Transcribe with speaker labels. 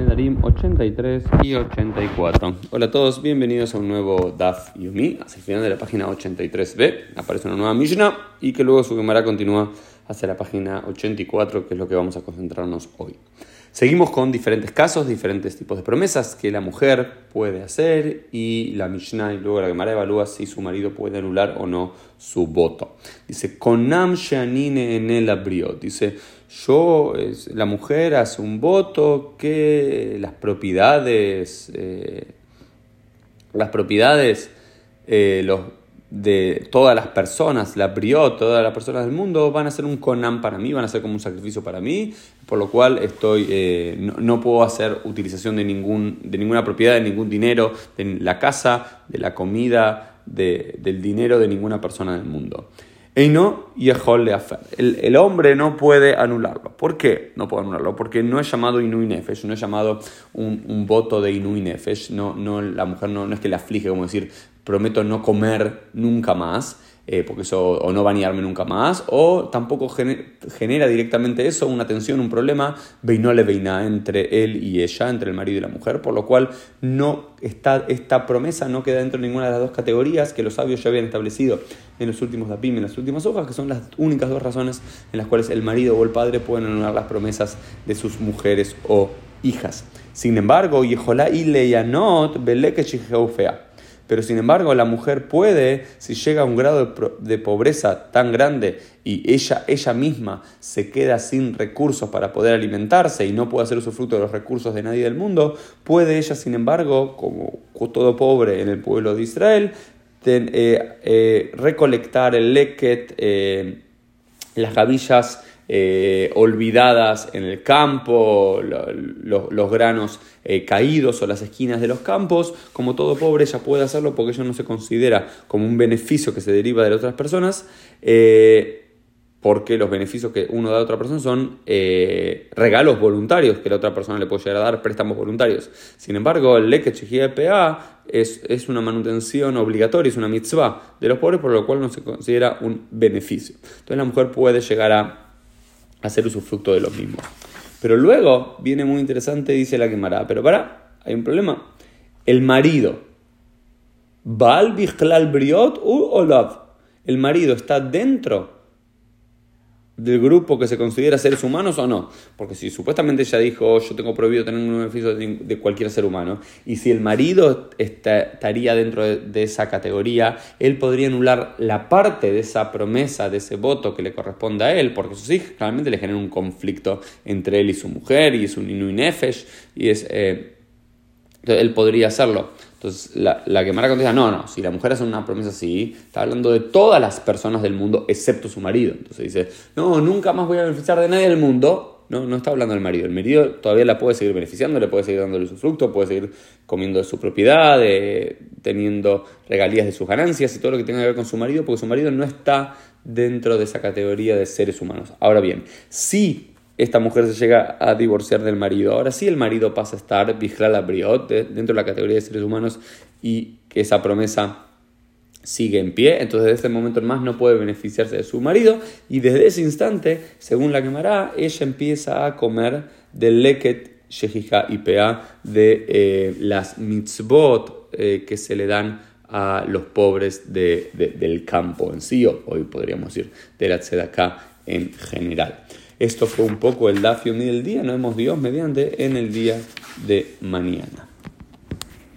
Speaker 1: Nedarim 83 y 84. Hola a todos, bienvenidos a un nuevo DAF Yumi. Hacia el final de la página 83b aparece una nueva Mishnah y que luego su Gemara continúa hacia la página 84, que es lo que vamos a concentrarnos hoy. Seguimos con diferentes casos, diferentes tipos de promesas que la mujer puede hacer y la Mishnah y luego la Gemara evalúa si su marido puede anular o no su voto. Dice, Konam Shanine en el abriot. Dice, yo, la mujer hace un voto que las propiedades, eh, las propiedades, eh, los, de todas las personas, la briot, todas las personas del mundo, van a ser un conam para mí, van a ser como un sacrificio para mí, por lo cual estoy, eh, no, puedo hacer utilización de, ningún, de ninguna propiedad, de ningún dinero, de la casa, de la comida, del dinero de ninguna persona del mundo. Y el, el hombre no puede anularlo. ¿Por qué no puede anularlo? Porque no es llamado Inui Nefesh, no es llamado un, voto de Inui Nefesh. No, no, la mujer no, no es que le aflige, como decir, prometo no comer nunca más, eh, porque eso, o no bañarme nunca más, o tampoco genera directamente eso una tensión, un problema, veinole veina entre él y ella, entre el marido y la mujer, por lo cual no está, esta promesa no queda dentro de ninguna de las dos categorías que los sabios ya habían establecido en los últimos dapim, en las últimas hojas, que son las únicas dos razones en las cuales el marido o el padre pueden anular las promesas de sus mujeres o hijas. Sin embargo, Yeholá y Leyanot, Beleke fea pero sin embargo, la mujer puede, si llega a un grado de pobreza tan grande y ella, ella misma se queda sin recursos para poder alimentarse y no puede hacer usufructo de los recursos de nadie del mundo, puede ella, sin embargo, como todo pobre en el pueblo de Israel, eh, eh, recolectar el leket, eh, las gavillas eh, olvidadas en el campo, los granos eh, caídos o las esquinas de los campos, como todo pobre ella puede hacerlo porque eso no se considera como un beneficio que se deriva de otras personas. Eh, porque los beneficios que uno da a otra persona son regalos voluntarios que la otra persona le puede llegar a dar, préstamos voluntarios. Sin embargo, el Leke PA es, es una manutención obligatoria, es una mitzvah de los pobres, por lo cual no se considera un beneficio. Entonces la mujer puede llegar a hacer usufructo de los mismos. Pero luego viene muy interesante, dice la quemará, pero para, hay un problema. El marido, Baal Briot u Olav, el marido está dentro del grupo que se considera seres humanos o no. Porque si supuestamente ella dijo, yo tengo prohibido tener un beneficio de, cualquier ser humano, y si el marido estaría dentro de, esa categoría, él podría anular la parte de esa promesa, de ese voto que le corresponde a él, porque sus hijos realmente le generan un conflicto entre él y su mujer, y es un inuinefesh, y es... Eh, él podría hacerlo. Entonces, la, la Gemara contesta, no, no, si la mujer hace una promesa así, está hablando de todas las personas del mundo, excepto su marido. Entonces dice, no, nunca más voy a beneficiar de nadie del mundo. No, no está hablando del marido. El marido todavía la puede seguir beneficiando, le puede seguir dándole su fruto, puede seguir comiendo de su propiedad, teniendo regalías de sus ganancias y todo lo que tenga que ver con su marido, porque su marido no está dentro de esa categoría de seres humanos. Ahora bien, si esta mujer se llega a divorciar del marido. Ahora sí el marido pasa a estar la Briot dentro de la categoría de seres humanos y que esa promesa sigue en pie, entonces desde ese momento en más no puede beneficiarse de su marido y desde ese instante, según la quemará, ella empieza a comer del leket shehija y pea de eh, las mitzvot eh, que se le dan a los pobres del campo en sí, o hoy podríamos decir de la tzedakah en general. Esto fue un poco el Dafio del día. Nos vemos Dios mediante en el día de mañana.